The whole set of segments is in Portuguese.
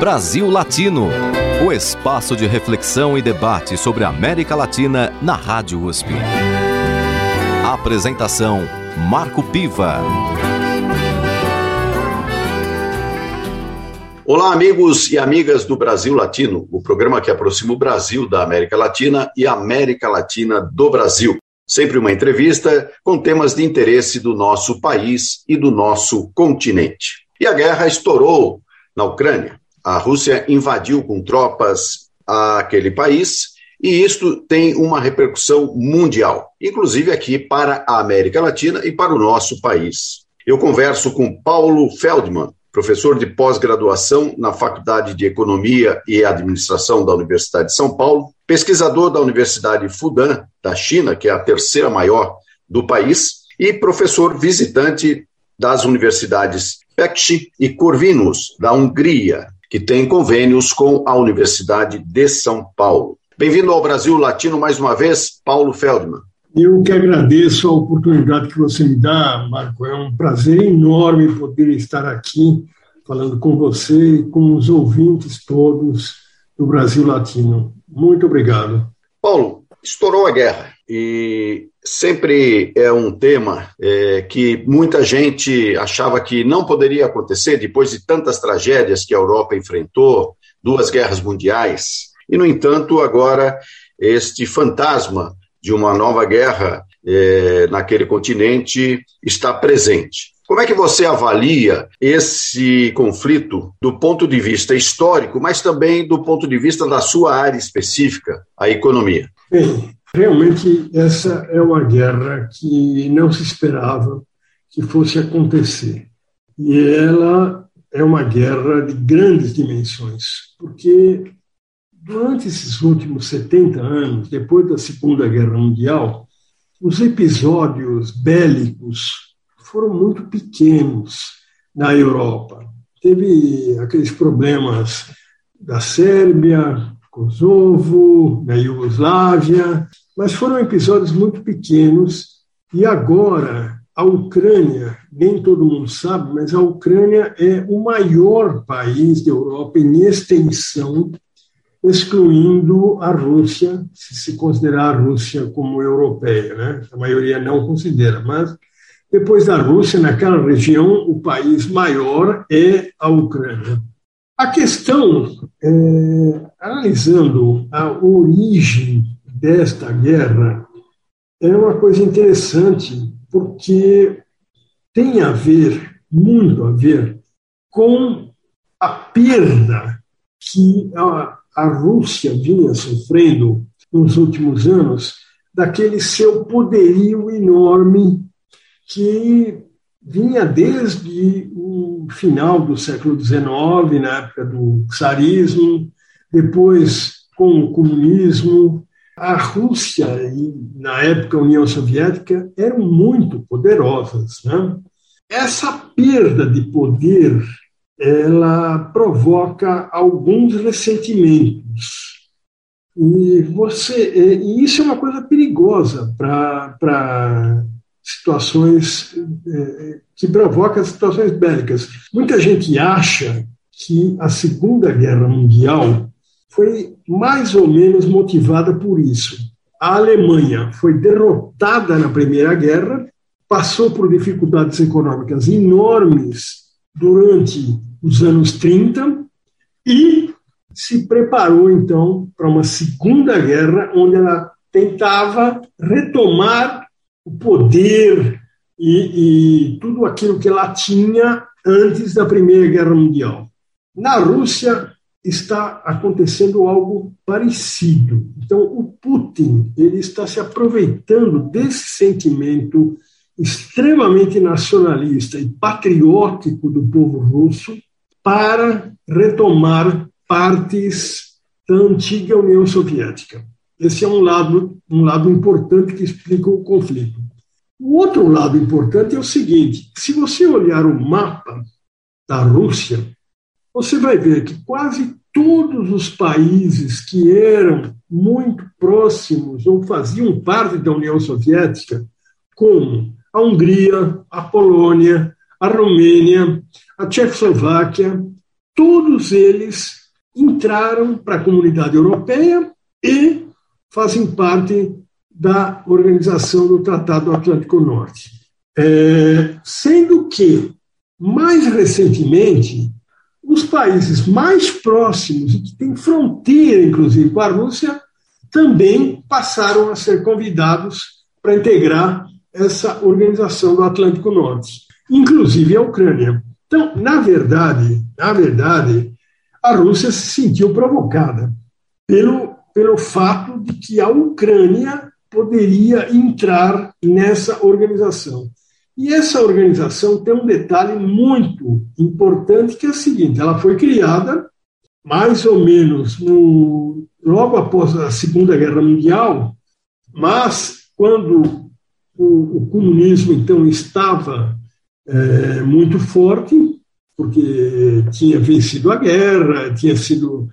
Brasil Latino, o espaço de reflexão e debate sobre a América Latina na Rádio USP. Apresentação Marco Piva. Olá, amigos e amigas do Brasil Latino, o programa que aproxima o Brasil da América Latina e a América Latina do Brasil. Sempre uma entrevista com temas de interesse do nosso país e do nosso continente. E a guerra estourou na Ucrânia. A Rússia invadiu com tropas aquele país e isto tem uma repercussão mundial, inclusive aqui para a América Latina e para o nosso país. Eu converso com Paulo Feldman, professor de pós-graduação na Faculdade de Economia e Administração da Universidade de São Paulo, pesquisador da Universidade Fudan, da China, que é a terceira maior do país, e professor visitante das universidades Pecci e Corvinus, da Hungria, que tem convênios com a Universidade de São Paulo. Bem-vindo ao Brasil Latino mais uma vez, Paulo Feldman. Eu que agradeço a oportunidade que você me dá, Marco. É um prazer enorme poder estar aqui falando com você e com os ouvintes todos do Brasil Latino. Muito obrigado. Paulo, estourou a guerra e sempre é um tema é, que muita gente achava que não poderia acontecer depois de tantas tragédias que a Europa enfrentou, duas guerras mundiais. E, no entanto, agora este fantasma de uma nova guerra é, naquele continente está presente. Como é que você avalia esse conflito do ponto de vista histórico, mas também do ponto de vista da sua área específica, a economia? Bem, Realmente, essa é uma guerra que não se esperava que fosse acontecer. E ela é uma guerra de grandes dimensões, porque durante esses últimos 70 anos, depois da Segunda Guerra Mundial, os episódios bélicos foram muito pequenos na Europa. Teve aqueles problemas da Sérvia, Kosovo, na Iugoslávia, mas foram episódios muito pequenos. E agora, a Ucrânia, nem todo mundo sabe, mas a Ucrânia é o maior país da Europa em extensão, excluindo a Rússia, se se considerar a Rússia como europeia, né? A maioria não considera, mas depois da Rússia, naquela região, o país maior é a Ucrânia. A questão, é, analisando a origem desta guerra, é uma coisa interessante, porque tem a ver, muito a ver, com a perda que a, a Rússia vinha sofrendo nos últimos anos daquele seu poderio enorme que vinha desde o final do século XIX, na época do czarismo, depois com o comunismo. A Rússia e, na época, a União Soviética eram muito poderosas. Né? Essa perda de poder ela provoca alguns ressentimentos. E, você, e isso é uma coisa perigosa para situações é, que provocam situações bélicas. Muita gente acha que a Segunda Guerra Mundial foi mais ou menos motivada por isso. A Alemanha foi derrotada na Primeira Guerra, passou por dificuldades econômicas enormes durante os anos 30 e se preparou então para uma Segunda Guerra, onde ela tentava retomar o poder e, e tudo aquilo que ela tinha antes da Primeira Guerra Mundial. Na Rússia está acontecendo algo parecido. Então, o Putin ele está se aproveitando desse sentimento extremamente nacionalista e patriótico do povo russo para retomar partes da antiga União Soviética. Esse é um lado, um lado importante que explica o conflito. O outro lado importante é o seguinte: se você olhar o mapa da Rússia, você vai ver que quase todos os países que eram muito próximos ou faziam parte da União Soviética, como a Hungria, a Polônia, a Romênia, a Tchecoslováquia, todos eles entraram para a comunidade europeia e fazem parte da organização do Tratado Atlântico Norte. É, sendo que, mais recentemente, os países mais próximos que têm fronteira, inclusive, com a Rússia, também passaram a ser convidados para integrar essa organização do Atlântico Norte, inclusive a Ucrânia. Então, na verdade, na verdade, a Rússia se sentiu provocada pelo, pelo fato de que a Ucrânia poderia entrar nessa organização. E essa organização tem um detalhe muito importante que é o seguinte: ela foi criada mais ou menos no, logo após a Segunda Guerra Mundial, mas quando o, o comunismo então estava é, muito forte, porque tinha vencido a guerra, tinha sido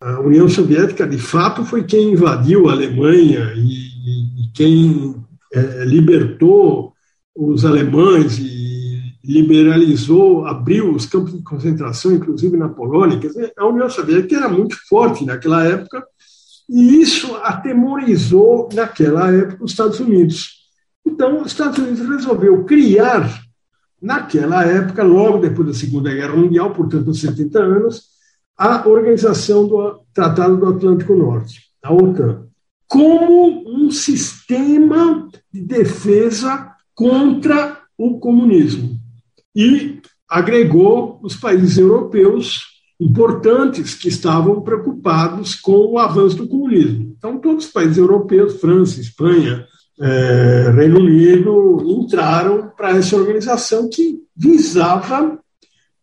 a União Soviética de fato foi quem invadiu a Alemanha e, e quem é, libertou os alemães e liberalizou, abriu os campos de concentração, inclusive na Polônia. Quer dizer, a União Soviética era muito forte naquela época e isso atemorizou naquela época os Estados Unidos. Então, os Estados Unidos resolveu criar naquela época, logo depois da Segunda Guerra Mundial, portanto, 70 anos, a Organização do Tratado do Atlântico Norte, a OTAN, como um sistema de defesa contra o comunismo. E agregou os países europeus importantes que estavam preocupados com o avanço do comunismo. Então, todos os países europeus, França, Espanha, é, Reino Unido, entraram para essa organização que visava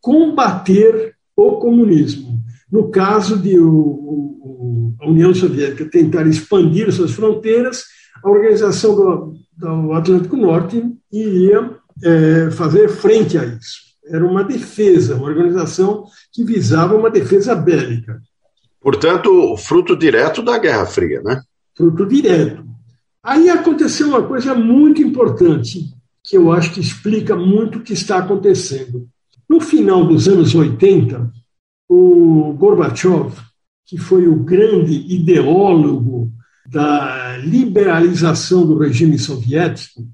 combater o comunismo. No caso de o, o, a União Soviética tentar expandir suas fronteiras, a Organização do, do Atlântico Norte iria é, fazer frente a isso. Era uma defesa, uma organização que visava uma defesa bélica. Portanto, fruto direto da Guerra Fria, né? Fruto direto. Aí aconteceu uma coisa muito importante, que eu acho que explica muito o que está acontecendo. No final dos anos 80, o Gorbachev, que foi o grande ideólogo da liberalização do regime soviético,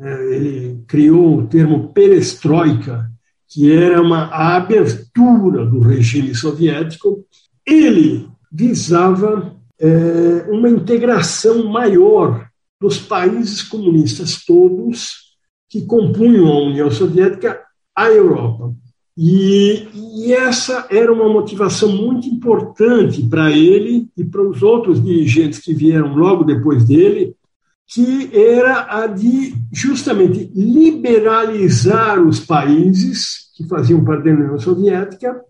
é, ele criou o termo perestroika, que era uma abertura do regime soviético. Ele visava é, uma integração maior dos países comunistas todos que compunham a União Soviética à Europa. E, e, essa era uma motivação muito importante para ele e para os outros dirigentes que vieram logo depois dele, que era a de justamente liberalizar os países que faziam parte da União Soviética,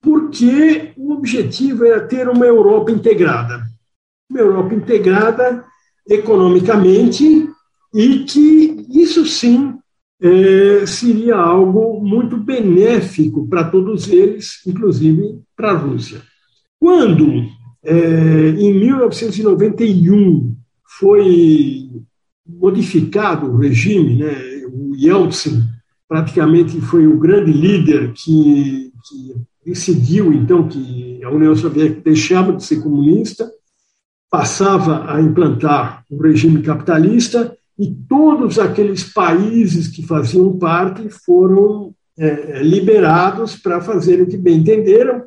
porque o objetivo era ter uma Europa integrada. Uma Europa integrada economicamente e que isso sim é, seria algo muito benéfico para todos eles, inclusive para a Rússia. Quando, é, em 1991, foi modificado o regime, né, o Yeltsin praticamente foi o grande líder que, que decidiu, então, que a União Soviética deixava de ser comunista, passava a implantar o regime capitalista e todos aqueles países que faziam parte foram é, liberados para fazerem o que bem entenderam.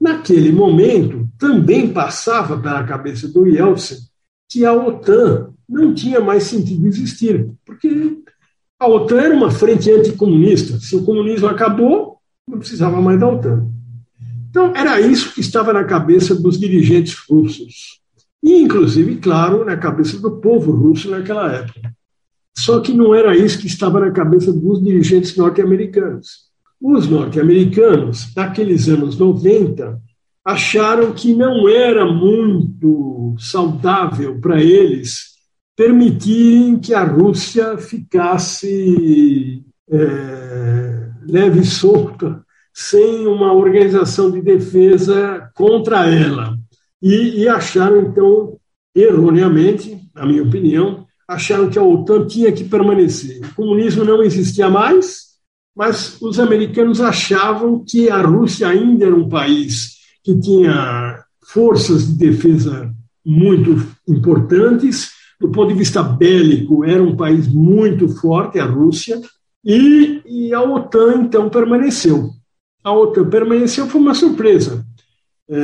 Naquele momento, também passava pela cabeça do Yeltsin que a OTAN não tinha mais sentido existir, porque a OTAN era uma frente anticomunista. Se o comunismo acabou, não precisava mais da OTAN. Então, era isso que estava na cabeça dos dirigentes russos e, inclusive, claro, na cabeça do povo russo naquela época. Só que não era isso que estava na cabeça dos dirigentes norte-americanos. Os norte-americanos, naqueles anos 90, acharam que não era muito saudável para eles permitirem que a Rússia ficasse é, leve e solta, sem uma organização de defesa contra ela e, e acharam, então, erroneamente, na minha opinião, acharam que a OTAN tinha que permanecer. O comunismo não existia mais, mas os americanos achavam que a Rússia ainda era um país que tinha forças de defesa muito importantes, do ponto de vista bélico, era um país muito forte, a Rússia, e, e a OTAN, então, permaneceu. A OTAN permaneceu, foi uma surpresa. É,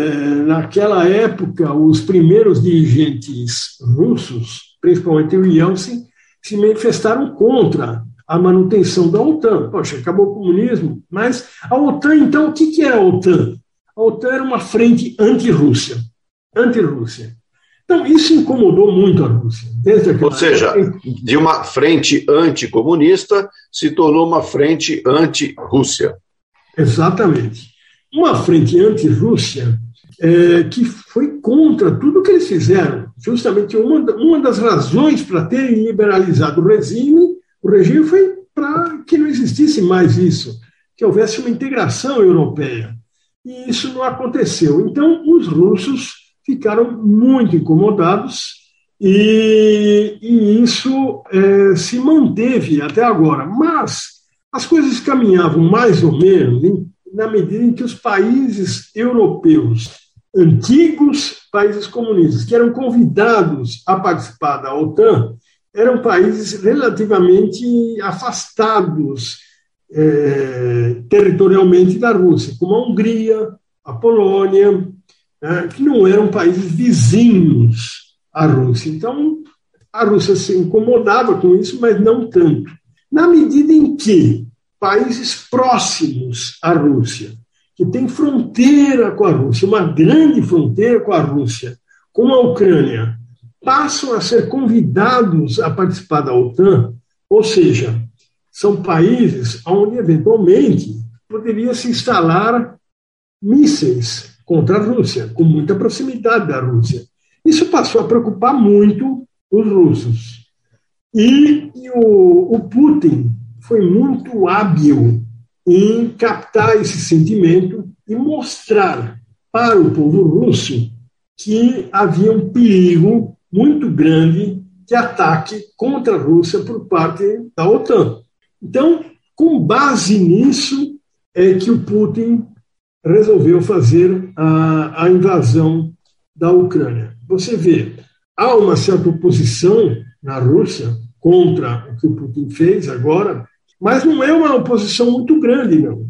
naquela época, os primeiros dirigentes russos, principalmente o Yeltsin, se manifestaram contra a manutenção da OTAN. Poxa, acabou o comunismo, mas a OTAN, então, o que, era a OTAN? A OTAN era uma frente anti-Rússia. Anti-Rússia. Então, isso incomodou muito a Rússia. Ou seja, de uma frente anticomunista se tornou uma frente anti-Rússia. Exatamente. Uma frente anti-Rússia é, que foi contra tudo que eles fizeram. Justamente uma, uma das razões para terem liberalizado o regime, o regime foi para que não existisse mais isso, que houvesse uma integração europeia. E isso não aconteceu. Então, os russos ficaram muito incomodados e, e isso é, se manteve até agora. Mas as coisas caminhavam mais ou menos em, na medida em que os países europeus, antigos países comunistas, que eram convidados a participar da OTAN, eram países relativamente afastados é, territorialmente da Rússia, como a Hungria, a Polônia, né, que não eram países vizinhos à Rússia. Então, a Rússia se incomodava com isso, mas não tanto. Na medida em que países próximos à Rússia, que têm fronteira com a Rússia, uma grande fronteira com a Rússia, como a Ucrânia, passam a ser convidados a participar da OTAN, ou seja, são países onde eventualmente poderia se instalar mísseis contra a Rússia, com muita proximidade da Rússia. Isso passou a preocupar muito os russos. E, e o, o Putin foi muito hábil em captar esse sentimento e mostrar para o povo russo que havia um perigo muito grande de ataque contra a Rússia por parte da OTAN. Então, com base nisso, é que o Putin resolveu fazer a, a invasão da Ucrânia. Você vê, há uma certa oposição na Rússia contra o que o Putin fez agora, mas não é uma oposição muito grande, não.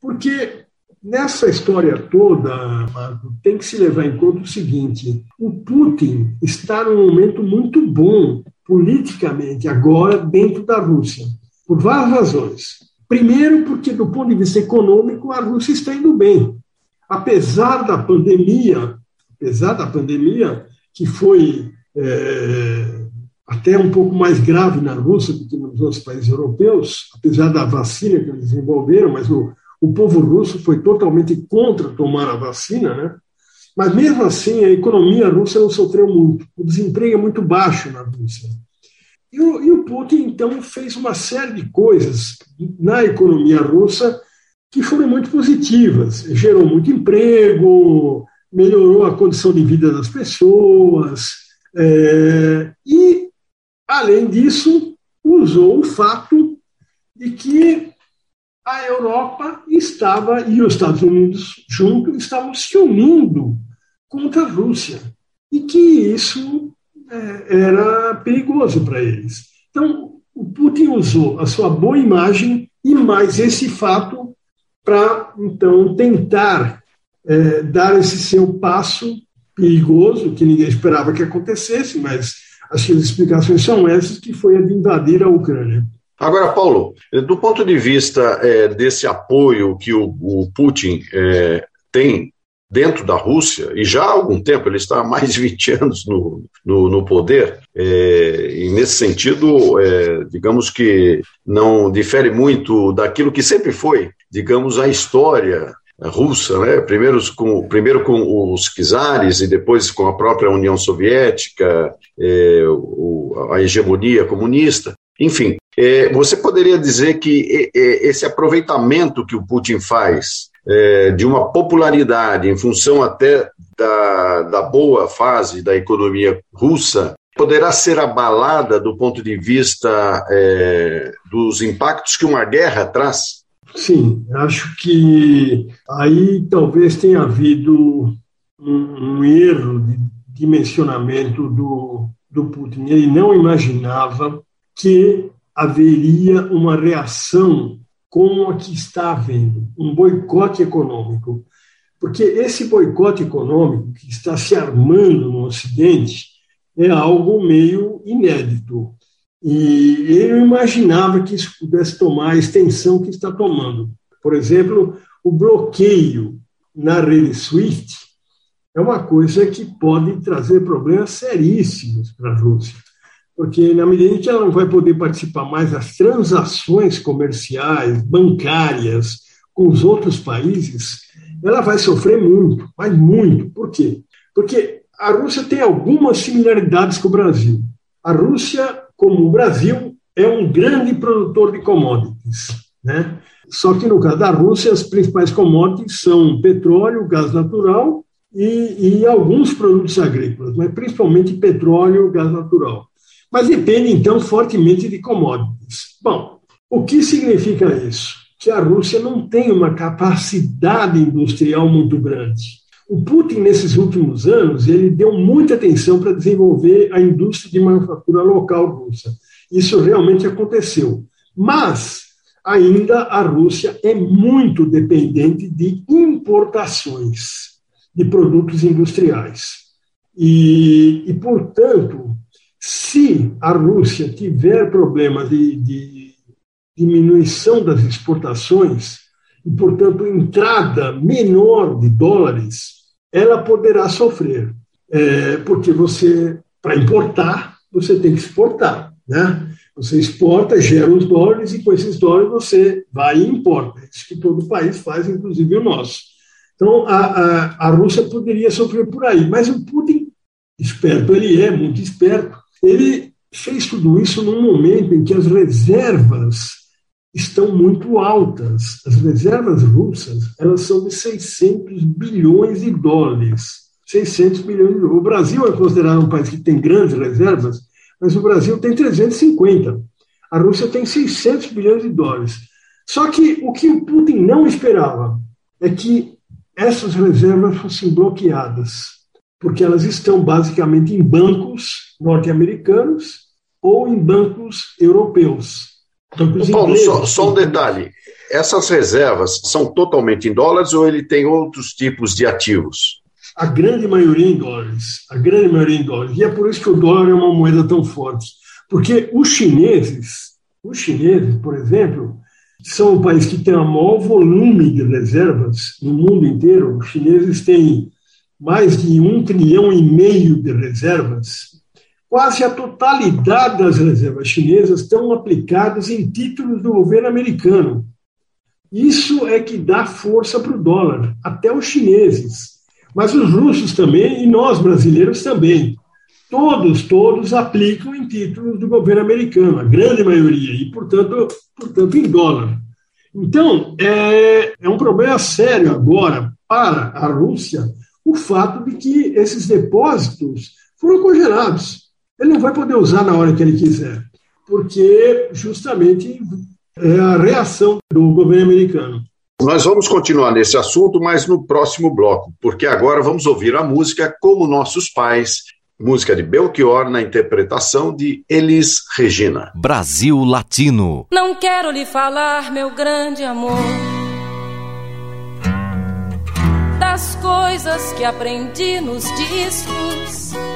Porque nessa história toda, Marco, tem que se levar em conta o seguinte: o Putin está num momento muito bom politicamente agora dentro da Rússia, por várias razões. Primeiro, porque, do ponto de vista econômico, a Rússia está indo bem. Apesar da pandemia, apesar da pandemia, que foi é, até um pouco mais grave na Rússia do que nos outros países europeus, apesar da vacina que eles desenvolveram, mas o, o povo russo foi totalmente contra tomar a vacina, né? Mas mesmo assim, a economia russa não sofreu muito. O desemprego é muito baixo na Rússia. E o, e o Putin, então, fez uma série de coisas na economia russa que foram muito positivas. Gerou muito emprego, melhorou a condição de vida das pessoas, é, e, além disso, usou o fato de que a Europa estava, e os Estados Unidos junto, estavam se unindo contra a Rússia. E que isso é, era perigoso para eles. Então, o Putin usou a sua boa imagem e mais esse fato para, então, tentar é, dar esse seu passo perigoso, que ninguém esperava que acontecesse, mas acho as explicações são essas, que foi a de invadir a Ucrânia. Agora, Paulo, do ponto de vista é, desse apoio que o, o Putin é, tem dentro da Rússia, e já há algum tempo, ele está há mais de 20 anos no, no, no poder, é, e nesse sentido, é, digamos que não difere muito daquilo que sempre foi, digamos, a história russa, né? primeiro, com, primeiro com os czares e depois com a própria União Soviética, é, o, a hegemonia comunista. Enfim, é, você poderia dizer que esse aproveitamento que o Putin faz é, de uma popularidade em função até da, da boa fase da economia russa, poderá ser abalada do ponto de vista é, dos impactos que uma guerra traz? Sim, acho que aí talvez tenha havido um, um erro de dimensionamento do, do Putin. Ele não imaginava que haveria uma reação como a que está havendo, um boicote econômico. Porque esse boicote econômico que está se armando no Ocidente é algo meio inédito. E não imaginava que isso pudesse tomar a extensão que está tomando. Por exemplo, o bloqueio na rede SWIFT é uma coisa que pode trazer problemas seríssimos para a Rússia, porque na medida em que ela não vai poder participar mais das transações comerciais, bancárias com os outros países, ela vai sofrer muito, mas muito. Por quê? Porque a Rússia tem algumas similaridades com o Brasil. A Rússia, como o Brasil, é um grande produtor de commodities, né? Só que no caso da Rússia, as principais commodities são petróleo, gás natural e, e alguns produtos agrícolas, mas principalmente petróleo, gás natural. Mas depende, então, fortemente de commodities. Bom, o que significa isso? Que a Rússia não tem uma capacidade industrial muito grande. O Putin, nesses últimos anos, ele deu muita atenção para desenvolver a indústria de manufatura local russa. Isso realmente aconteceu. Mas, ainda a Rússia é muito dependente de importações de produtos industriais. E, e portanto, se a Rússia tiver problemas de, de diminuição das exportações, e, portanto, entrada menor de dólares, ela poderá sofrer, é, porque você, para importar, você tem que exportar, né? Você exporta, gera os dólares e com esses dólares você vai e importa. Isso que todo país faz, inclusive o nosso. Então, a, a, a Rússia poderia sofrer por aí, mas o Putin, esperto ele é, muito esperto, ele fez tudo isso num momento em que as reservas estão muito altas. As reservas russas elas são de 600 bilhões de dólares. 600 bilhões de dólares. O Brasil é considerado um país que tem grandes reservas, mas o Brasil tem 350. A Rússia tem 600 bilhões de dólares. Só que o que o Putin não esperava é que essas reservas fossem bloqueadas, porque elas estão basicamente em bancos norte-americanos ou em bancos europeus. Paulo, só, só um detalhe. Essas reservas são totalmente em dólares ou ele tem outros tipos de ativos? A grande maioria em dólares. A grande maioria em dólares. E é por isso que o dólar é uma moeda tão forte. Porque os chineses, os chineses, por exemplo, são o país que tem o maior volume de reservas no mundo inteiro. Os chineses têm mais de um trilhão e meio de reservas quase a totalidade das reservas chinesas estão aplicadas em títulos do governo americano. Isso é que dá força para o dólar, até os chineses. Mas os russos também e nós brasileiros também. Todos, todos aplicam em títulos do governo americano, a grande maioria, e, portanto, portanto em dólar. Então, é, é um problema sério agora para a Rússia o fato de que esses depósitos foram congelados ele não vai poder usar na hora que ele quiser, porque justamente é a reação do governo americano. Nós vamos continuar nesse assunto, mas no próximo bloco, porque agora vamos ouvir a música Como Nossos Pais, música de Belchior na interpretação de Elis Regina. Brasil Latino. Não quero lhe falar, meu grande amor, das coisas que aprendi nos discos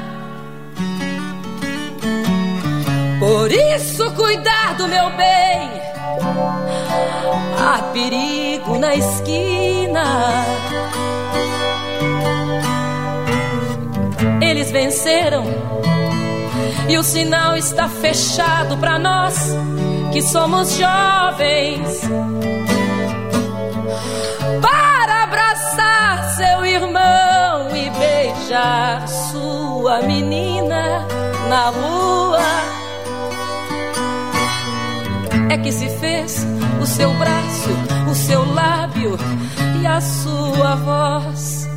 Por isso, cuidar do meu bem. Há perigo na esquina. Eles venceram E o sinal está fechado para nós que somos jovens. Para abraçar seu irmão e beijar sua menina na rua. É que se fez o seu braço, o seu lábio e a sua voz.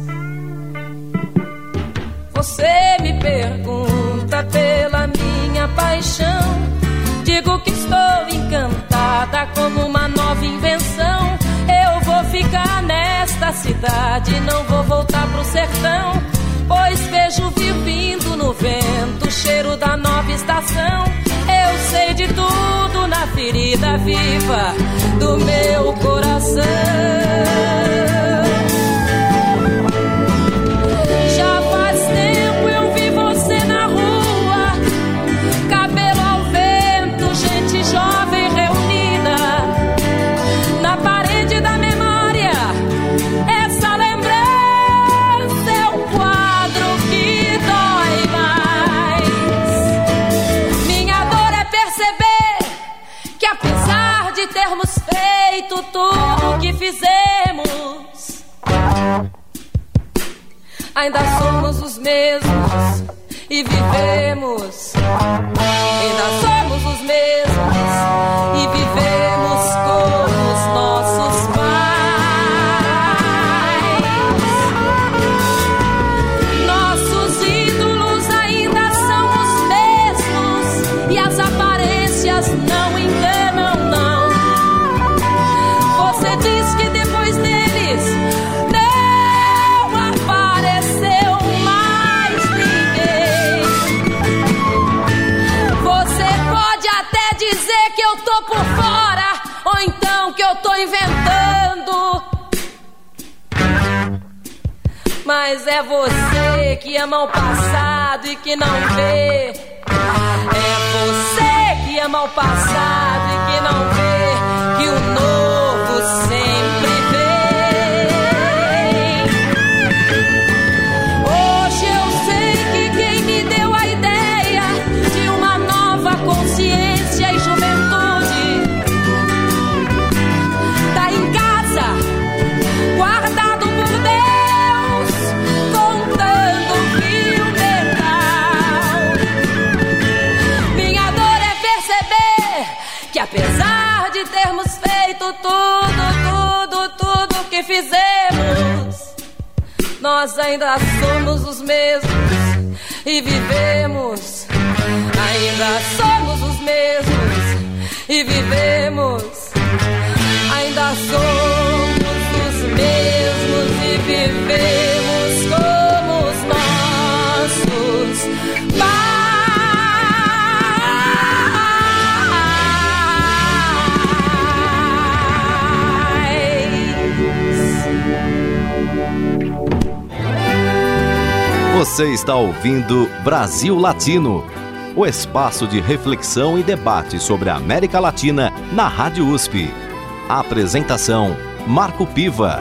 Você me pergunta pela minha paixão. Digo que estou encantada como uma nova invenção. Eu vou ficar nesta cidade, não vou voltar pro sertão. Pois vejo vindo no vento o cheiro da nova estação. Sei de tudo na ferida viva do meu coração. Nós ainda somos os mesmos e vivemos. Ainda somos os mesmos e vivemos. Ainda somos os mesmos e vivemos Você está ouvindo Brasil Latino, o espaço de reflexão e debate sobre a América Latina na Rádio USP. A apresentação: Marco Piva.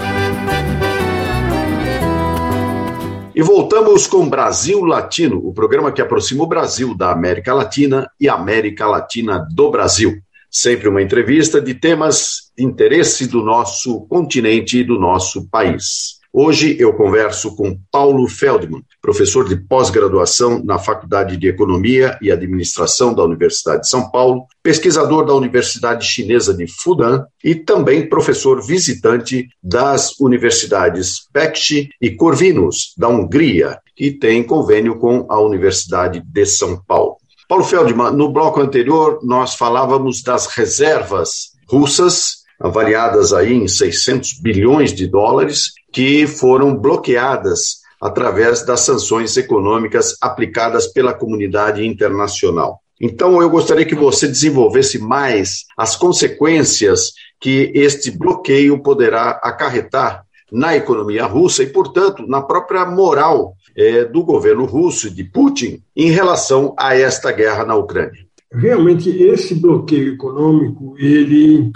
E voltamos com Brasil Latino, o programa que aproxima o Brasil da América Latina e a América Latina do Brasil. Sempre uma entrevista de temas de interesse do nosso continente e do nosso país. Hoje eu converso com Paulo Feldman, professor de pós-graduação na Faculdade de Economia e Administração da Universidade de São Paulo, pesquisador da Universidade Chinesa de Fudan e também professor visitante das universidades Pecci e Corvinus, da Hungria, que tem convênio com a Universidade de São Paulo. Paulo Feldman, no bloco anterior nós falávamos das reservas russas avaliadas aí em 600 bilhões de dólares, que foram bloqueadas através das sanções econômicas aplicadas pela comunidade internacional. Então, eu gostaria que você desenvolvesse mais as consequências que este bloqueio poderá acarretar na economia russa e, portanto, na própria moral é, do governo russo de Putin em relação a esta guerra na Ucrânia. Realmente, esse bloqueio econômico ele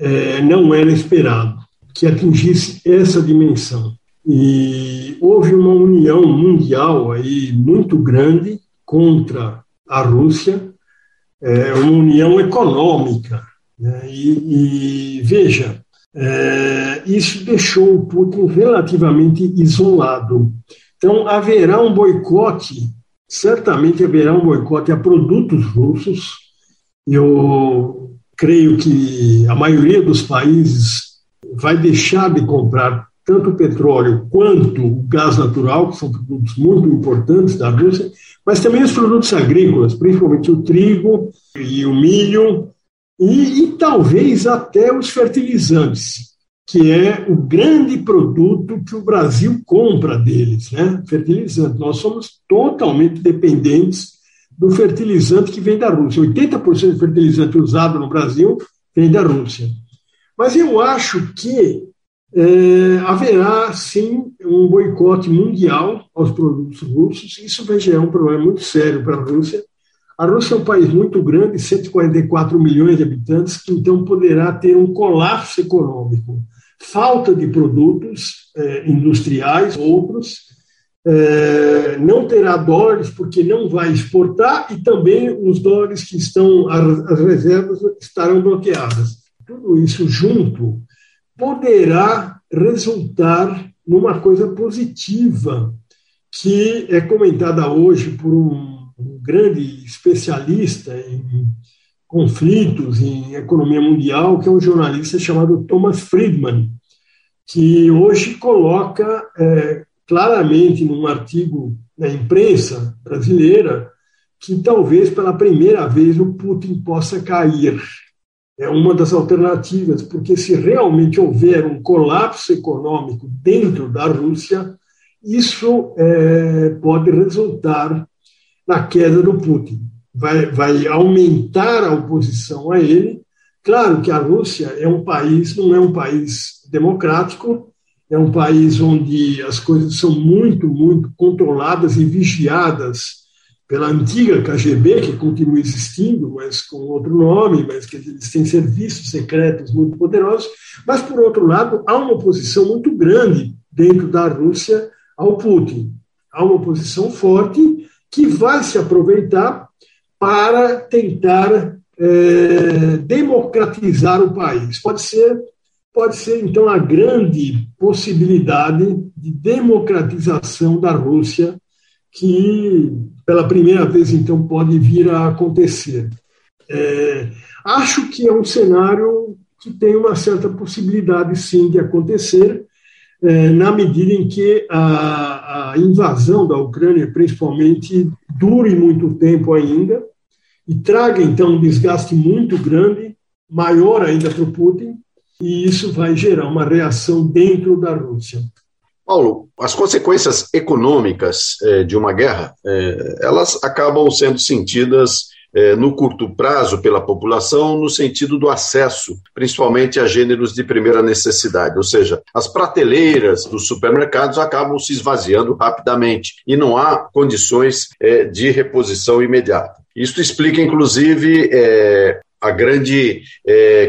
é, não era esperado que atingisse essa dimensão. E houve uma união mundial aí muito grande contra a Rússia, é uma união econômica. Né? E, e, veja, é, isso deixou o Putin relativamente isolado. Então, haverá um boicote, certamente haverá um boicote a produtos russos. Eu creio que a maioria dos países vai deixar de comprar tanto o petróleo quanto o gás natural, que são produtos muito importantes da Rússia, mas também os produtos agrícolas, principalmente o trigo e o milho, e, e talvez até os fertilizantes, que é o grande produto que o Brasil compra deles, né? Fertilizante. Nós somos totalmente dependentes do fertilizante que vem da Rússia. 80% do fertilizante usado no Brasil vem da Rússia. Mas eu acho que é, haverá sim um boicote mundial aos produtos russos. Isso vai gerar um problema muito sério para a Rússia. A Rússia é um país muito grande, 144 milhões de habitantes, que então poderá ter um colapso econômico. Falta de produtos é, industriais, outros, é, não terá dólares porque não vai exportar e também os dólares que estão, as, as reservas estarão bloqueadas. Tudo isso junto poderá resultar numa coisa positiva que é comentada hoje por um, um grande especialista em conflitos em economia mundial, que é um jornalista chamado Thomas Friedman, que hoje coloca é, claramente num artigo na imprensa brasileira que talvez pela primeira vez o Putin possa cair é uma das alternativas, porque se realmente houver um colapso econômico dentro da Rússia, isso é, pode resultar na queda do Putin. Vai, vai aumentar a oposição a ele. Claro que a Rússia é um país, não é um país democrático, é um país onde as coisas são muito, muito controladas e vigiadas pela antiga KGB, que continua existindo, mas com outro nome, mas que eles têm serviços secretos muito poderosos. Mas, por outro lado, há uma oposição muito grande dentro da Rússia ao Putin. Há uma oposição forte que vai se aproveitar para tentar é, democratizar o país. Pode ser, pode ser, então, a grande possibilidade de democratização da Rússia que pela primeira vez, então, pode vir a acontecer. É, acho que é um cenário que tem uma certa possibilidade, sim, de acontecer, é, na medida em que a, a, invasão da Ucrânia, principalmente, dure muito tempo ainda e traga, então, um desgaste muito grande, maior ainda para o Putin, e isso vai gerar uma reação dentro da Rússia. Paulo, as consequências econômicas eh, de uma guerra, eh, elas acabam sendo sentidas eh, no curto prazo pela população, no sentido do acesso, principalmente a gêneros de primeira necessidade, ou seja, as prateleiras dos supermercados acabam se esvaziando rapidamente e não há condições de reposição imediata. Isso explica, inclusive, a grande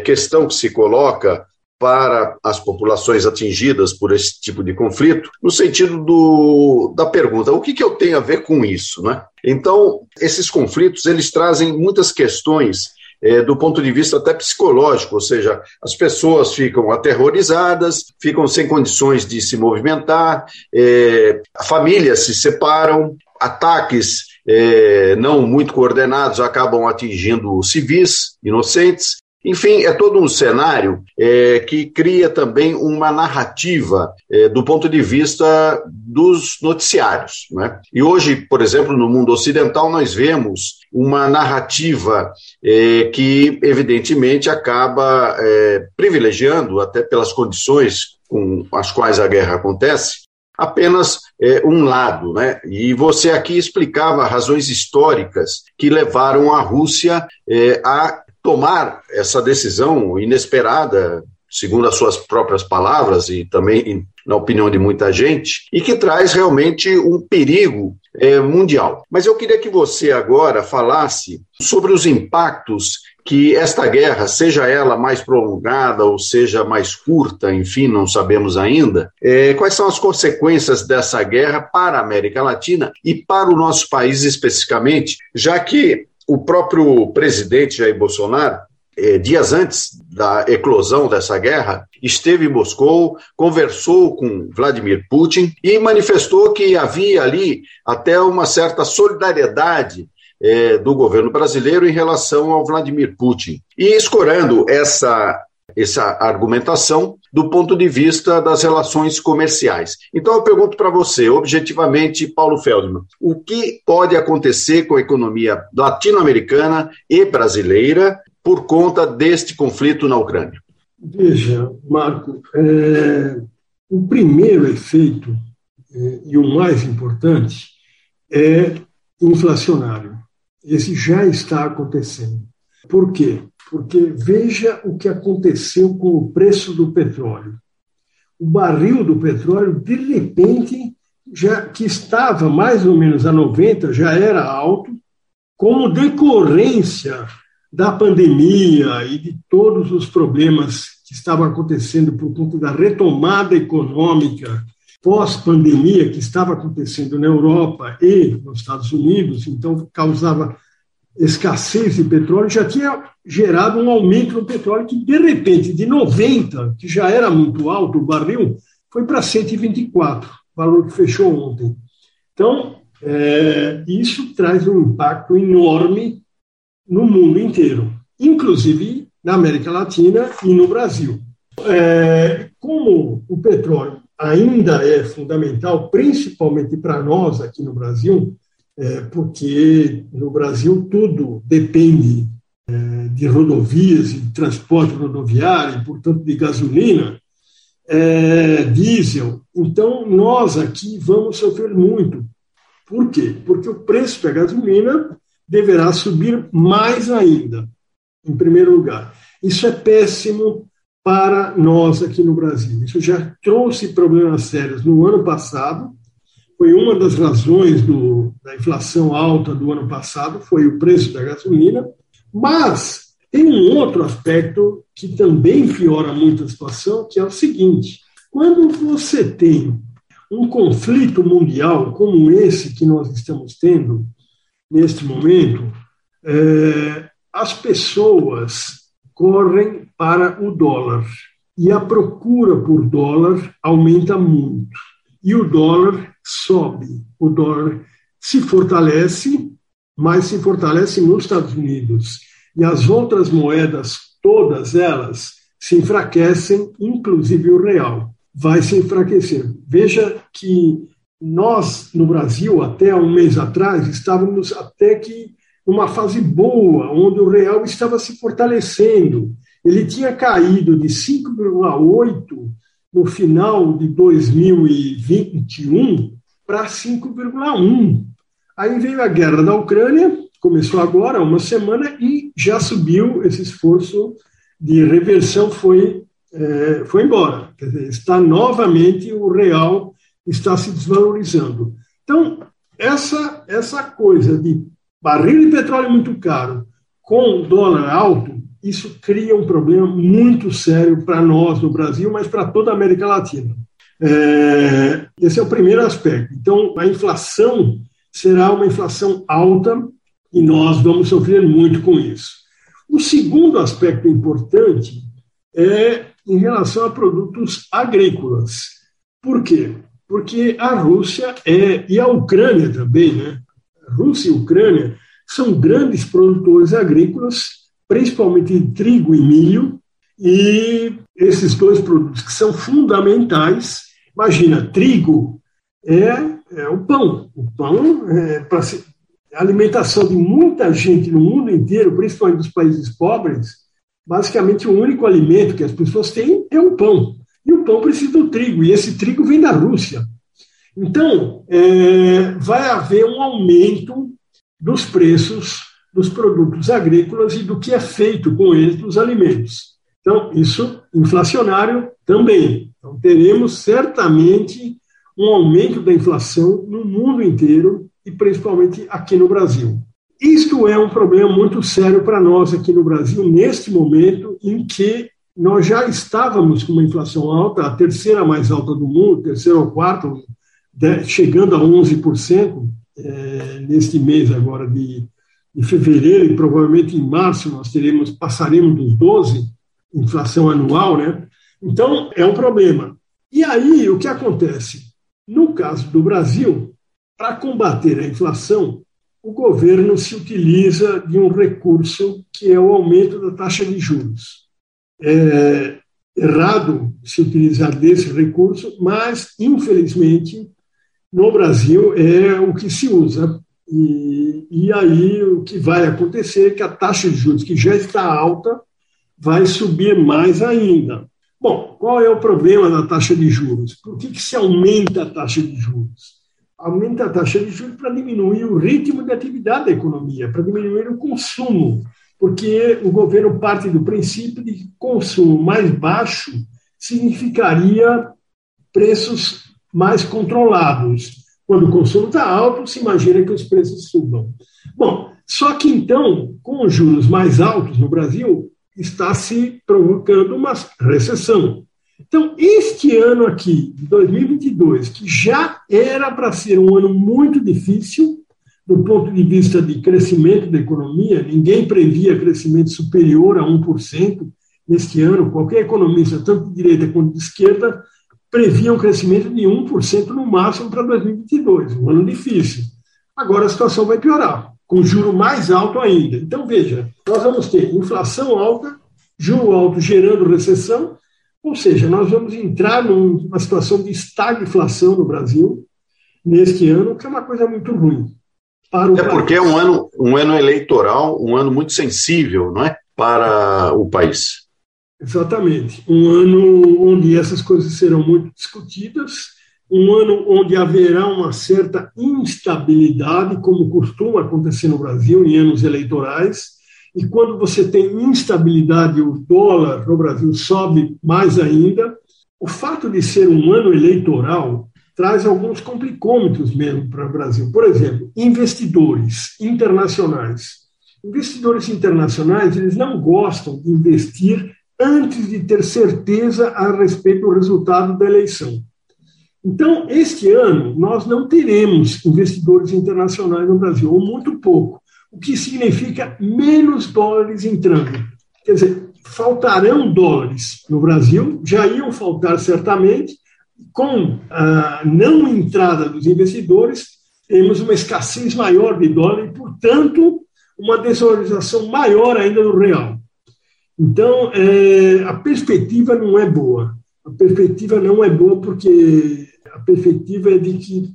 questão que se coloca para as populações atingidas por esse tipo de conflito, no sentido do, da pergunta: o que, que eu tenho a ver com isso? Né? Então, esses conflitos eles trazem muitas questões é, do ponto de vista até psicológico, ou seja, as pessoas ficam aterrorizadas, ficam sem condições de se movimentar, é, famílias se separam, ataques é, não muito coordenados acabam atingindo civis inocentes, enfim, é todo um cenário é, que cria também uma narrativa é, do ponto de vista dos noticiários. Né? E hoje, por exemplo, no mundo ocidental, nós vemos uma narrativa é, que, evidentemente, acaba é, privilegiando, até pelas condições com as quais a guerra acontece, apenas é, um lado. Né? E você aqui explicava razões históricas que levaram a Rússia é, a tomar essa decisão inesperada, segundo as suas próprias palavras e também na opinião de muita gente, e que traz realmente um perigo é, mundial. Mas eu queria que você agora falasse sobre os impactos que esta guerra, seja ela mais prolongada ou seja mais curta, enfim, não sabemos ainda, é, quais são as consequências dessa guerra para a América Latina e para o nosso país especificamente, já que o próprio presidente Jair Bolsonaro é, dias antes da eclosão dessa guerra, esteve em Moscou, conversou com Vladimir Putin e manifestou que havia ali até uma certa solidariedade é, do governo brasileiro em relação ao Vladimir Putin. E escorando essa, essa argumentação do ponto de vista das relações comerciais. Então eu pergunto para você, objetivamente, Paulo Feldman, o que pode acontecer com a economia latino-americana e brasileira por conta deste conflito na Ucrânia? Veja, Marco, é, o primeiro efeito é, e o mais importante é inflacionário. Esse já está acontecendo. Por quê? Porque veja o que aconteceu com o preço do petróleo. O barril do petróleo, de repente, já que estava mais ou menos a 90, já era alto, como decorrência da pandemia e de todos os problemas que estavam acontecendo por conta da retomada econômica pós-pandemia que estava acontecendo na Europa e nos Estados Unidos, então causava escassez de petróleo, já tinha gerado um aumento no petróleo que, de repente, de 90, que já era muito alto o barril, foi para 124, valor que fechou ontem. Então, é, isso traz um impacto enorme no mundo inteiro, inclusive na América Latina e no Brasil. É, como o petróleo ainda é fundamental, principalmente para nós aqui no Brasil, é, porque no Brasil tudo depende é, de rodovias, de transporte rodoviário, portanto de gasolina, é, diesel. Então nós aqui vamos sofrer muito. Por quê? Porque o preço da gasolina deverá subir mais ainda, em primeiro lugar. Isso é péssimo para nós aqui no Brasil. Isso já trouxe problemas sérios no ano passado. Foi uma das razões do, da inflação alta do ano passado, foi o preço da gasolina. Mas tem um outro aspecto que também piora muito a situação, que é o seguinte: quando você tem um conflito mundial como esse que nós estamos tendo neste momento, é, as pessoas correm para o dólar e a procura por dólar aumenta muito e o dólar sobe. O dólar se fortalece, mas se fortalece nos Estados Unidos e as outras moedas, todas elas, se enfraquecem, inclusive o real vai se enfraquecer. Veja que nós, no Brasil, até um mês atrás, estávamos até que numa fase boa, onde o real estava se fortalecendo. Ele tinha caído de 5,8 no final de 2021 para 5,1. Aí veio a guerra da Ucrânia, começou agora, uma semana, e já subiu esse esforço de reversão, foi, é, foi embora. Quer dizer, está novamente o real está se desvalorizando. Então, essa, essa coisa de barril de petróleo muito caro com dólar alto, isso cria um problema muito sério para nós no Brasil, mas para toda a América Latina. É, esse é o primeiro aspecto. Então, a inflação será uma inflação alta e nós vamos sofrer muito com isso. O segundo aspecto importante é em relação a produtos agrícolas. Por quê? porque a Rússia é, e a Ucrânia também, né? Rússia e Ucrânia são grandes produtores agrícolas, principalmente de trigo e milho, e esses dois produtos que são fundamentais. Imagina, trigo é, é o pão. O pão é para a alimentação de muita gente no mundo inteiro, principalmente dos países pobres, basicamente o único alimento que as pessoas têm é o pão. E o pão precisa do trigo, e esse trigo vem da Rússia. Então, é, vai haver um aumento dos preços dos produtos agrícolas e do que é feito com eles dos alimentos. Então, isso inflacionário também. Então, teremos certamente um aumento da inflação no mundo inteiro e principalmente aqui no Brasil. isto é um problema muito sério para nós aqui no Brasil, neste momento em que nós já estávamos com uma inflação alta, a terceira mais alta do mundo, terceira ou quarta, chegando a 11%, é, neste mês agora de, de fevereiro, e provavelmente em março nós teremos, passaremos dos 12%, inflação anual, né? Então, é um problema. E aí, o que acontece? No caso do Brasil, para combater a inflação, o governo se utiliza de um recurso que é o aumento da taxa de juros. É errado se utilizar desse recurso, mas, infelizmente, no Brasil é o que se usa. E, e aí o que vai acontecer é que a taxa de juros, que já está alta, vai subir mais ainda. Bom, qual é o problema da taxa de juros? Por que, que se aumenta a taxa de juros? aumenta a taxa de juros para diminuir o ritmo de atividade da economia, para diminuir o consumo, porque o governo parte do princípio de que consumo mais baixo significaria preços mais controlados. Quando o consumo está alto, se imagina que os preços subam. Bom, só que então, com os juros mais altos no Brasil, está se provocando uma recessão. Então, este ano aqui, 2022, que já era para ser um ano muito difícil, do ponto de vista de crescimento da economia, ninguém previa crescimento superior a 1% neste ano. Qualquer economista, tanto de direita quanto de esquerda, previa um crescimento de 1% no máximo para 2022, um ano difícil. Agora a situação vai piorar, com juro mais alto ainda. Então, veja, nós vamos ter inflação alta, juro alto gerando recessão, ou seja, nós vamos entrar numa situação de estagflação no Brasil neste ano, que é uma coisa muito ruim. Para o é porque é um ano, um ano eleitoral, um ano muito sensível, não é? Para o país. Exatamente. Um ano onde essas coisas serão muito discutidas, um ano onde haverá uma certa instabilidade, como costuma acontecer no Brasil em anos eleitorais, e quando você tem instabilidade, o dólar no Brasil sobe mais ainda. O fato de ser um ano eleitoral traz alguns complicômetros mesmo para o Brasil. Por exemplo, investidores internacionais. Investidores internacionais, eles não gostam de investir antes de ter certeza a respeito do resultado da eleição. Então, este ano, nós não teremos investidores internacionais no Brasil, ou muito pouco o que significa menos dólares entrando. Quer dizer, faltarão dólares no Brasil, já iam faltar certamente, com a não entrada dos investidores, temos uma escassez maior de dólar e, portanto, uma desvalorização maior ainda do real. Então, é, a perspectiva não é boa. A perspectiva não é boa porque a perspectiva é de que,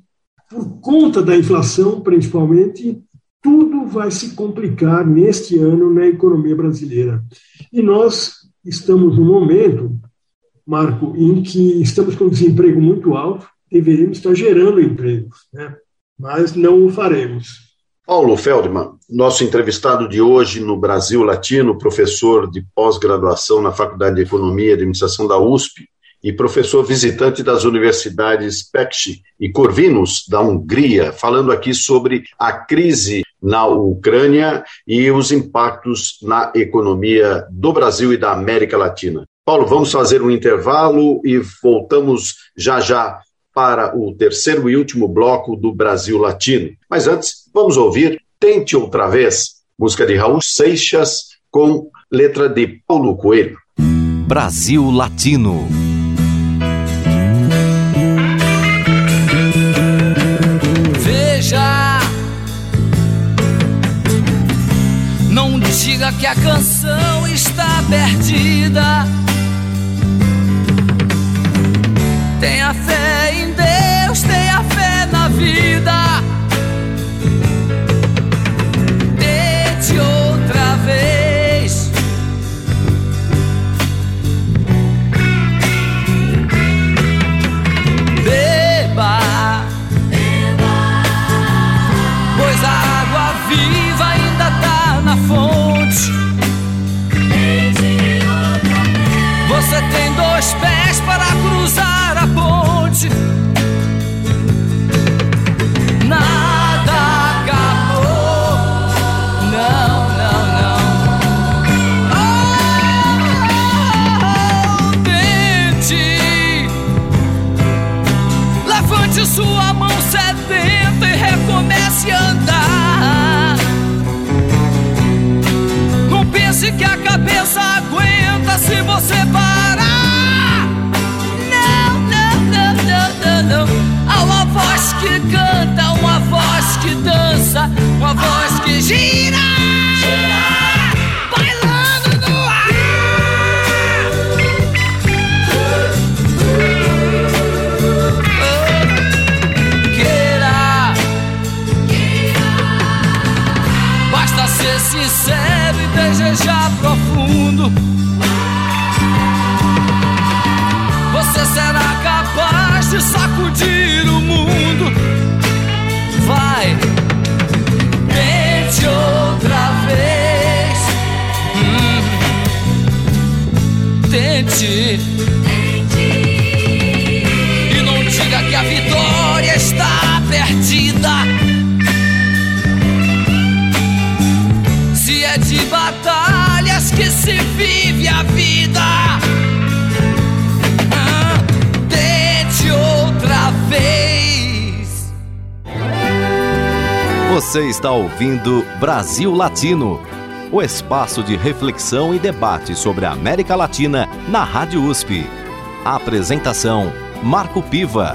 por conta da inflação, principalmente, tudo vai se complicar neste ano na economia brasileira. E nós estamos num momento, Marco, em que estamos com desemprego muito alto, deveríamos estar gerando empregos, né? mas não o faremos. Paulo Feldman, nosso entrevistado de hoje no Brasil Latino, professor de pós-graduação na Faculdade de Economia e Administração da USP e professor visitante das universidades Pecci e Corvinus, da Hungria, falando aqui sobre a crise na Ucrânia e os impactos na economia do Brasil e da América Latina. Paulo, vamos fazer um intervalo e voltamos já já para o terceiro e último bloco do Brasil Latino. Mas antes, vamos ouvir Tente Outra Vez, música de Raul Seixas com letra de Paulo Coelho. Brasil Latino. diga que a canção está perdida. Tenha fé em Deus, tenha fé na vida. Tente outra vez. Beba, Beba. pois a água viva ainda tá na fonte. Você tem dois pés para cruzar ponte. Está ouvindo Brasil Latino, o espaço de reflexão e debate sobre a América Latina na Rádio USP. A apresentação Marco Piva.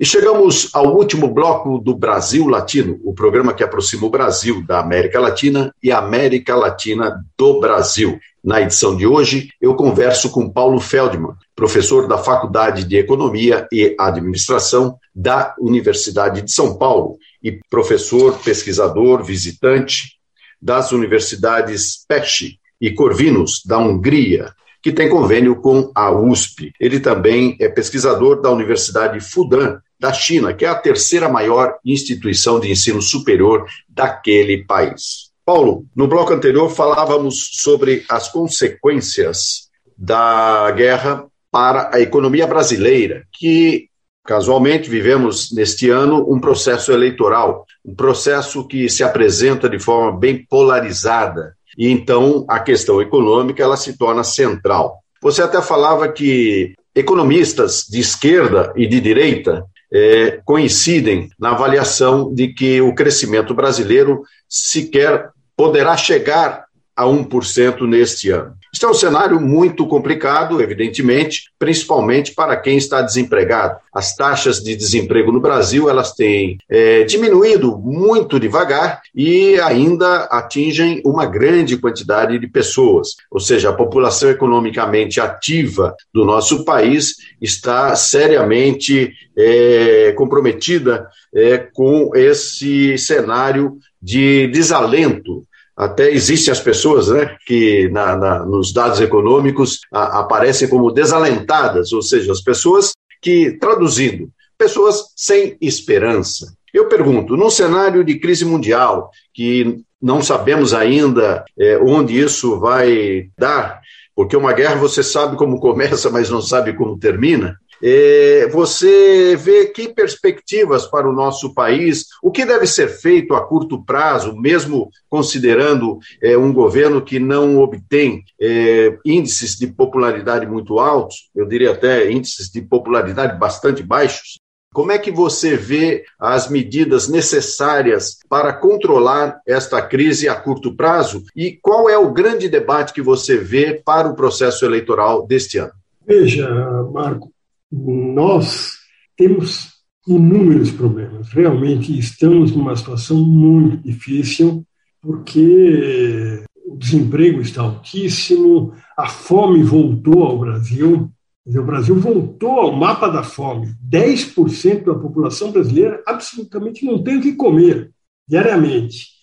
E chegamos ao último bloco do Brasil Latino, o programa que aproxima o Brasil da América Latina e a América Latina do Brasil. Na edição de hoje, eu converso com Paulo Feldman, professor da Faculdade de Economia e Administração da Universidade de São Paulo e professor, pesquisador, visitante das universidades Pesti e Corvinus, da Hungria, que tem convênio com a USP. Ele também é pesquisador da Universidade Fudan, da China, que é a terceira maior instituição de ensino superior daquele país. Paulo, no bloco anterior falávamos sobre as consequências da guerra para a economia brasileira, que casualmente vivemos neste ano um processo eleitoral, um processo que se apresenta de forma bem polarizada. E então a questão econômica ela se torna central. Você até falava que economistas de esquerda e de direita é, coincidem na avaliação de que o crescimento brasileiro sequer poderá chegar a 1% neste ano. Este é um cenário muito complicado, evidentemente, principalmente para quem está desempregado. As taxas de desemprego no Brasil elas têm é, diminuído muito devagar e ainda atingem uma grande quantidade de pessoas. Ou seja, a população economicamente ativa do nosso país está seriamente é, comprometida é, com esse cenário de desalento até existem as pessoas né, que na, na, nos dados econômicos a, aparecem como desalentadas, ou seja, as pessoas que, traduzindo, pessoas sem esperança. Eu pergunto, num cenário de crise mundial, que não sabemos ainda é, onde isso vai dar, porque uma guerra você sabe como começa, mas não sabe como termina. É, você vê que perspectivas para o nosso país, o que deve ser feito a curto prazo, mesmo considerando é, um governo que não obtém é, índices de popularidade muito altos, eu diria até índices de popularidade bastante baixos. Como é que você vê as medidas necessárias para controlar esta crise a curto prazo? E qual é o grande debate que você vê para o processo eleitoral deste ano? Veja, Marco, nós temos inúmeros problemas. Realmente estamos numa situação muito difícil, porque o desemprego está altíssimo, a fome voltou ao Brasil. o Brasil voltou ao mapa da fome. 10% da população brasileira absolutamente não tem o que comer diariamente.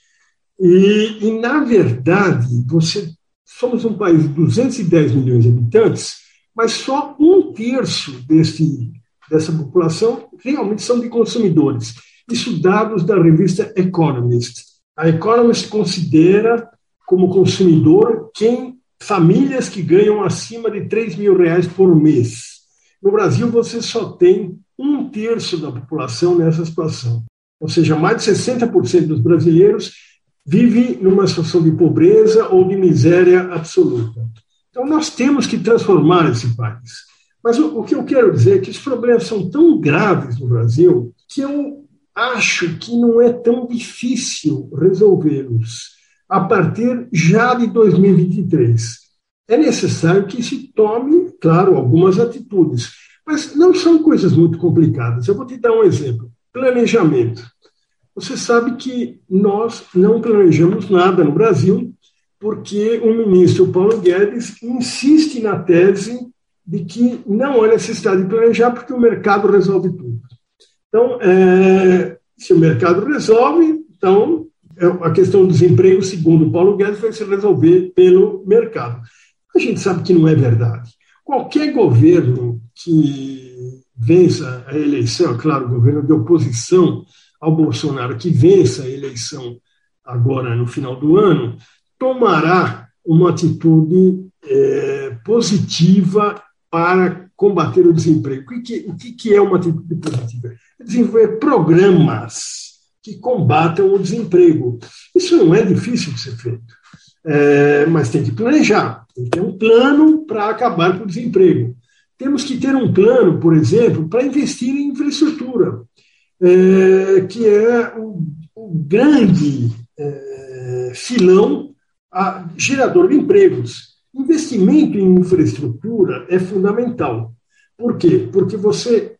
E, e, na verdade, você somos um país de 210 milhões de habitantes mas só um terço desse, dessa população realmente são de consumidores. Isso dados da revista Economist. A Economist considera como consumidor quem famílias que ganham acima de 3 mil reais por mês. No Brasil, você só tem um terço da população nessa situação. Ou seja, mais de 60% dos brasileiros vive numa situação de pobreza ou de miséria absoluta. Então, nós temos que transformar esse país. Mas o, o que eu quero dizer é que os problemas são tão graves no Brasil que eu acho que não é tão difícil resolvê-los a partir já de 2023. É necessário que se tome, claro, algumas atitudes, mas não são coisas muito complicadas. Eu vou te dar um exemplo: planejamento. Você sabe que nós não planejamos nada no Brasil, porque o ministro Paulo Guedes insiste na tese de que não há necessidade de planejar, porque o mercado resolve tudo. Então, é, se o mercado resolve, então é, a questão do desemprego, segundo Paulo Guedes, vai se resolver pelo mercado. A gente sabe que não é verdade. Qualquer governo que vença a eleição, claro, governo de oposição ao Bolsonaro, que vença a eleição agora no final do ano, tomará uma atitude é, positiva para combater o desemprego. O que, o que é uma atitude positiva? desenvolver programas que combatam o desemprego. Isso não é difícil de ser feito, é, mas tem que planejar, tem que ter um plano para acabar com o desemprego. Temos que ter um plano, por exemplo, para investir em infraestrutura, é, que é o, o grande é, filão a, gerador de empregos. Investimento em infraestrutura é fundamental. Por quê? Porque você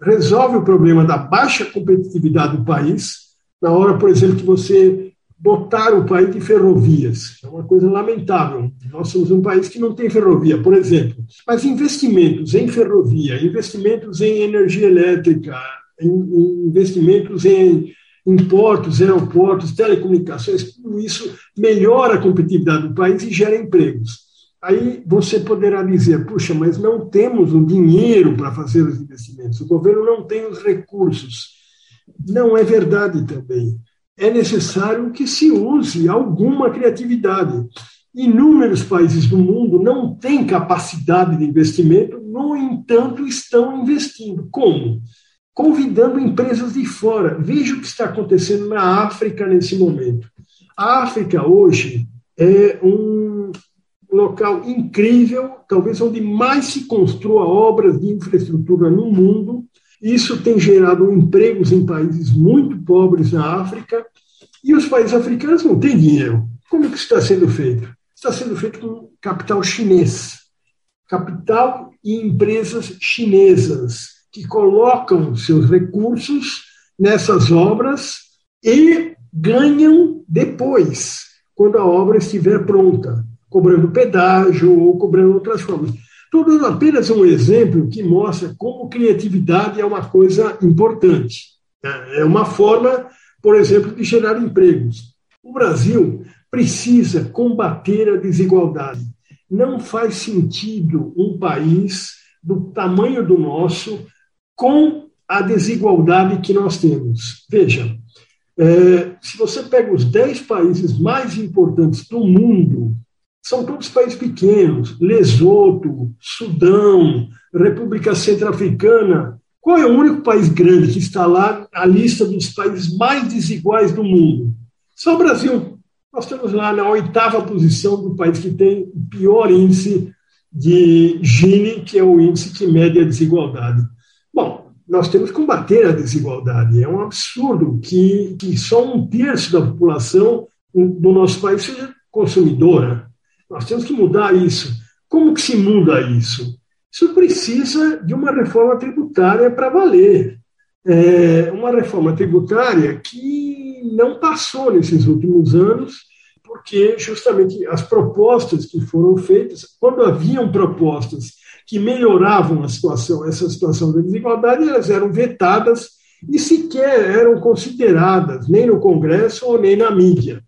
resolve o problema da baixa competitividade do país, na hora, por exemplo, que você dotar o país de ferrovias. É uma coisa lamentável. Nós somos um país que não tem ferrovia, por exemplo. Mas investimentos em ferrovia, investimentos em energia elétrica, investimentos em, em portos, aeroportos, telecomunicações, tudo isso melhora a competitividade do país e gera empregos. Aí você poderá dizer, puxa, mas não temos o dinheiro para fazer os investimentos, o governo não tem os recursos. Não é verdade também. É necessário que se use alguma criatividade. Inúmeros países do mundo não têm capacidade de investimento, no entanto, estão investindo. Como? Convidando empresas de fora. Veja o que está acontecendo na África nesse momento. A África hoje é um local incrível, talvez onde mais se construa obras de infraestrutura no mundo. Isso tem gerado empregos em países muito pobres na África, e os países africanos não têm dinheiro. Como que isso está sendo feito? Está sendo feito com capital chinês. Capital e empresas chinesas que colocam seus recursos nessas obras e ganham depois, quando a obra estiver pronta cobrando pedágio ou cobrando outras formas. Estou dando apenas um exemplo que mostra como criatividade é uma coisa importante. É uma forma, por exemplo, de gerar empregos. O Brasil precisa combater a desigualdade. Não faz sentido um país do tamanho do nosso com a desigualdade que nós temos. Veja, é, se você pega os 10 países mais importantes do mundo são todos países pequenos, Lesoto, Sudão, República Centro-Africana. Qual é o único país grande que está lá na lista dos países mais desiguais do mundo? Só o Brasil. Nós estamos lá na oitava posição do país que tem o pior índice de Gini, que é o índice que mede a desigualdade. Bom, nós temos que combater a desigualdade. É um absurdo que, que só um terço da população do nosso país seja consumidora. Nós temos que mudar isso. Como que se muda isso? Isso precisa de uma reforma tributária para valer. É uma reforma tributária que não passou nesses últimos anos, porque justamente as propostas que foram feitas, quando haviam propostas que melhoravam a situação, essa situação da desigualdade, elas eram vetadas e sequer eram consideradas, nem no Congresso ou nem na mídia.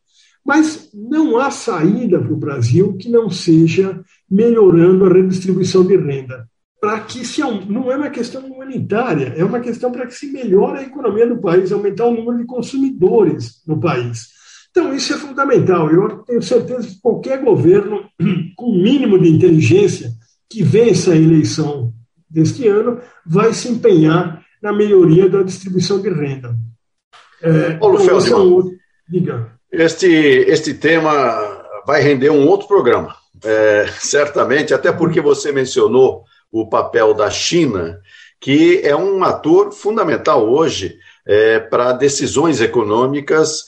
Mas não há saída para o Brasil que não seja melhorando a redistribuição de renda. Para que se não é uma questão humanitária, é uma questão para que se melhore a economia do país, aumentar o número de consumidores no país. Então, isso é fundamental. Eu tenho certeza que qualquer governo com o mínimo de inteligência que vença a eleição deste ano vai se empenhar na melhoria da distribuição de renda. É, Paulo então, Feldman, diga. Este, este tema vai render um outro programa, é, certamente, até porque você mencionou o papel da China, que é um ator fundamental hoje é, para decisões econômicas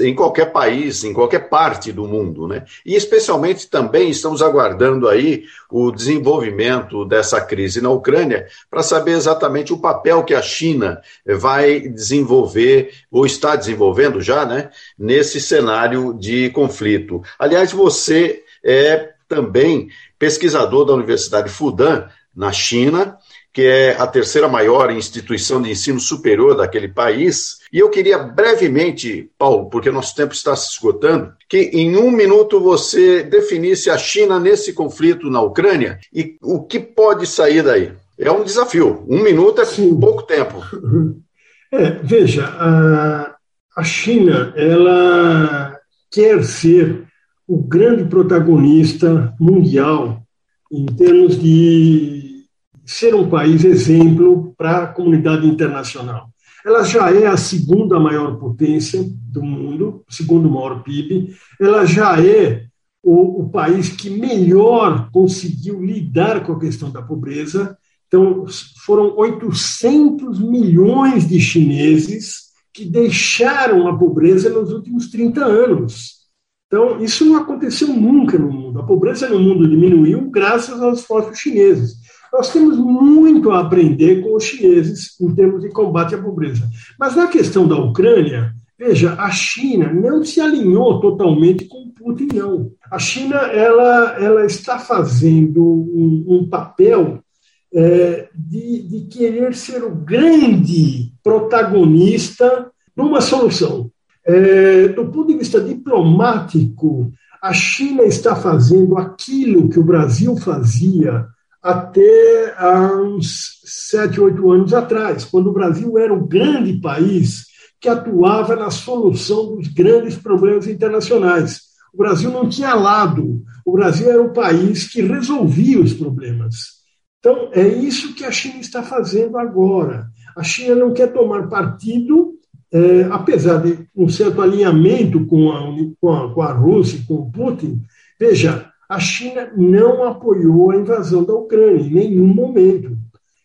em qualquer país, em qualquer parte do mundo, né? E especialmente também estamos aguardando aí o desenvolvimento dessa crise na Ucrânia para saber exatamente o papel que a China vai desenvolver ou está desenvolvendo já, né, nesse cenário de conflito. Aliás, você é também pesquisador da Universidade Fudan na China que é a terceira maior instituição de ensino superior daquele país. E eu queria brevemente, Paulo, porque nosso tempo está se esgotando, que em um minuto você definisse a China nesse conflito na Ucrânia e o que pode sair daí. É um desafio. Um minuto é Sim. pouco tempo. É, veja, a, a China ela quer ser o grande protagonista mundial em termos de ser um país exemplo para a comunidade internacional. Ela já é a segunda maior potência do mundo, segundo maior PIB, ela já é o, o país que melhor conseguiu lidar com a questão da pobreza. Então, foram 800 milhões de chineses que deixaram a pobreza nos últimos 30 anos. Então, isso não aconteceu nunca no mundo. A pobreza no mundo diminuiu graças aos esforços chineses. Nós temos muito a aprender com os chineses em termos de combate à pobreza. Mas na questão da Ucrânia, veja, a China não se alinhou totalmente com o Putin, não. A China ela, ela está fazendo um, um papel é, de, de querer ser o grande protagonista numa solução. É, do ponto de vista diplomático, a China está fazendo aquilo que o Brasil fazia até há uns sete, oito anos atrás, quando o Brasil era um grande país que atuava na solução dos grandes problemas internacionais. O Brasil não tinha lado, o Brasil era um país que resolvia os problemas. Então, é isso que a China está fazendo agora. A China não quer tomar partido, é, apesar de um certo alinhamento com a, com a, com a Rússia, com o Putin. Veja, a China não apoiou a invasão da Ucrânia em nenhum momento.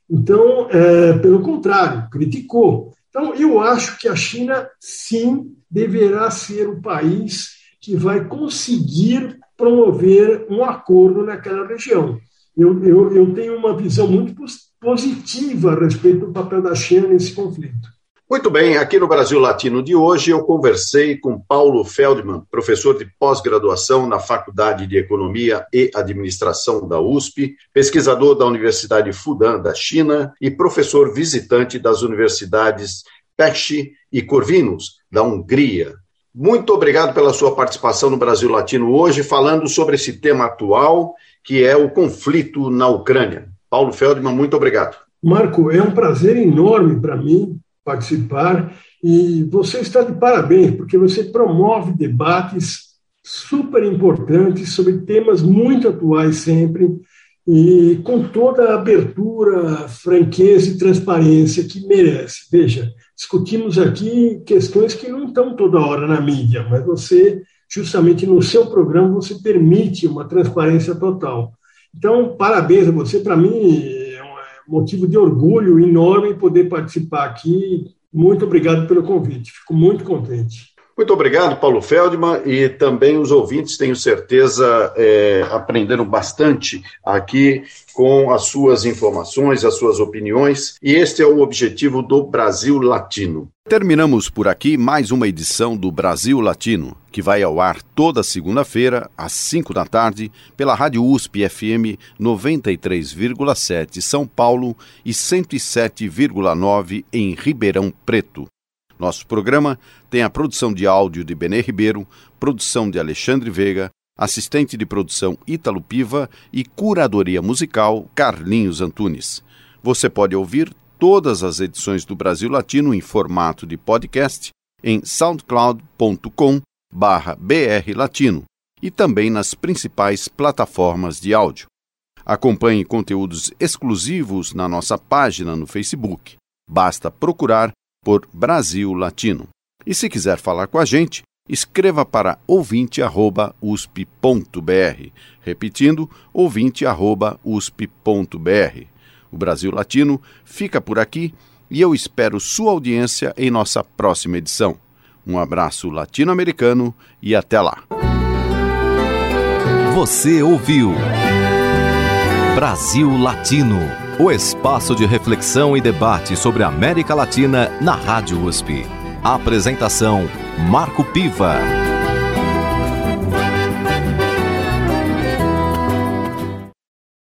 Então, é, pelo contrário, criticou. Então, eu acho que a China, sim, deverá ser o país que vai conseguir promover um acordo naquela região. Eu, eu, eu tenho uma visão muito positiva a respeito do papel da China nesse conflito. Muito bem, aqui no Brasil Latino de hoje eu conversei com Paulo Feldman, professor de pós-graduação na Faculdade de Economia e Administração da USP, pesquisador da Universidade Fudan da China e professor visitante das universidades Pesti e Corvinus da Hungria. Muito obrigado pela sua participação no Brasil Latino hoje, falando sobre esse tema atual, que é o conflito na Ucrânia. Paulo Feldman, muito obrigado. Marco, é um prazer enorme para mim participar. E você está de parabéns, porque você promove debates super importantes sobre temas muito atuais sempre, e com toda a abertura, franqueza e transparência que merece. Veja, discutimos aqui questões que não estão toda hora na mídia, mas você, justamente no seu programa, você permite uma transparência total. Então, parabéns a você. Para mim, motivo de orgulho enorme poder participar aqui. Muito obrigado pelo convite, fico muito contente. Muito obrigado, Paulo Feldman, e também os ouvintes, tenho certeza, é, aprenderam bastante aqui com as suas informações, as suas opiniões, e este é o objetivo do Brasil Latino. Terminamos por aqui mais uma edição do Brasil Latino, que vai ao ar toda segunda-feira, às 5 da tarde, pela Rádio USP FM 93,7 São Paulo e 107,9 em Ribeirão Preto. Nosso programa tem a produção de áudio de Benê Ribeiro, produção de Alexandre Veiga, assistente de produção Ítalo Piva e curadoria musical Carlinhos Antunes. Você pode ouvir todas as edições do Brasil Latino em formato de podcast em soundcloud.com brlatino e também nas principais plataformas de áudio. Acompanhe conteúdos exclusivos na nossa página no Facebook. Basta procurar por Brasil Latino. E se quiser falar com a gente, escreva para ouvinte@usp.br. Repetindo, ouvinte@usp.br. O Brasil Latino fica por aqui e eu espero sua audiência em nossa próxima edição. Um abraço latino-americano e até lá. Você ouviu Brasil Latino, o espaço de reflexão e debate sobre a América Latina na Rádio USP. Apresentação Marco Piva.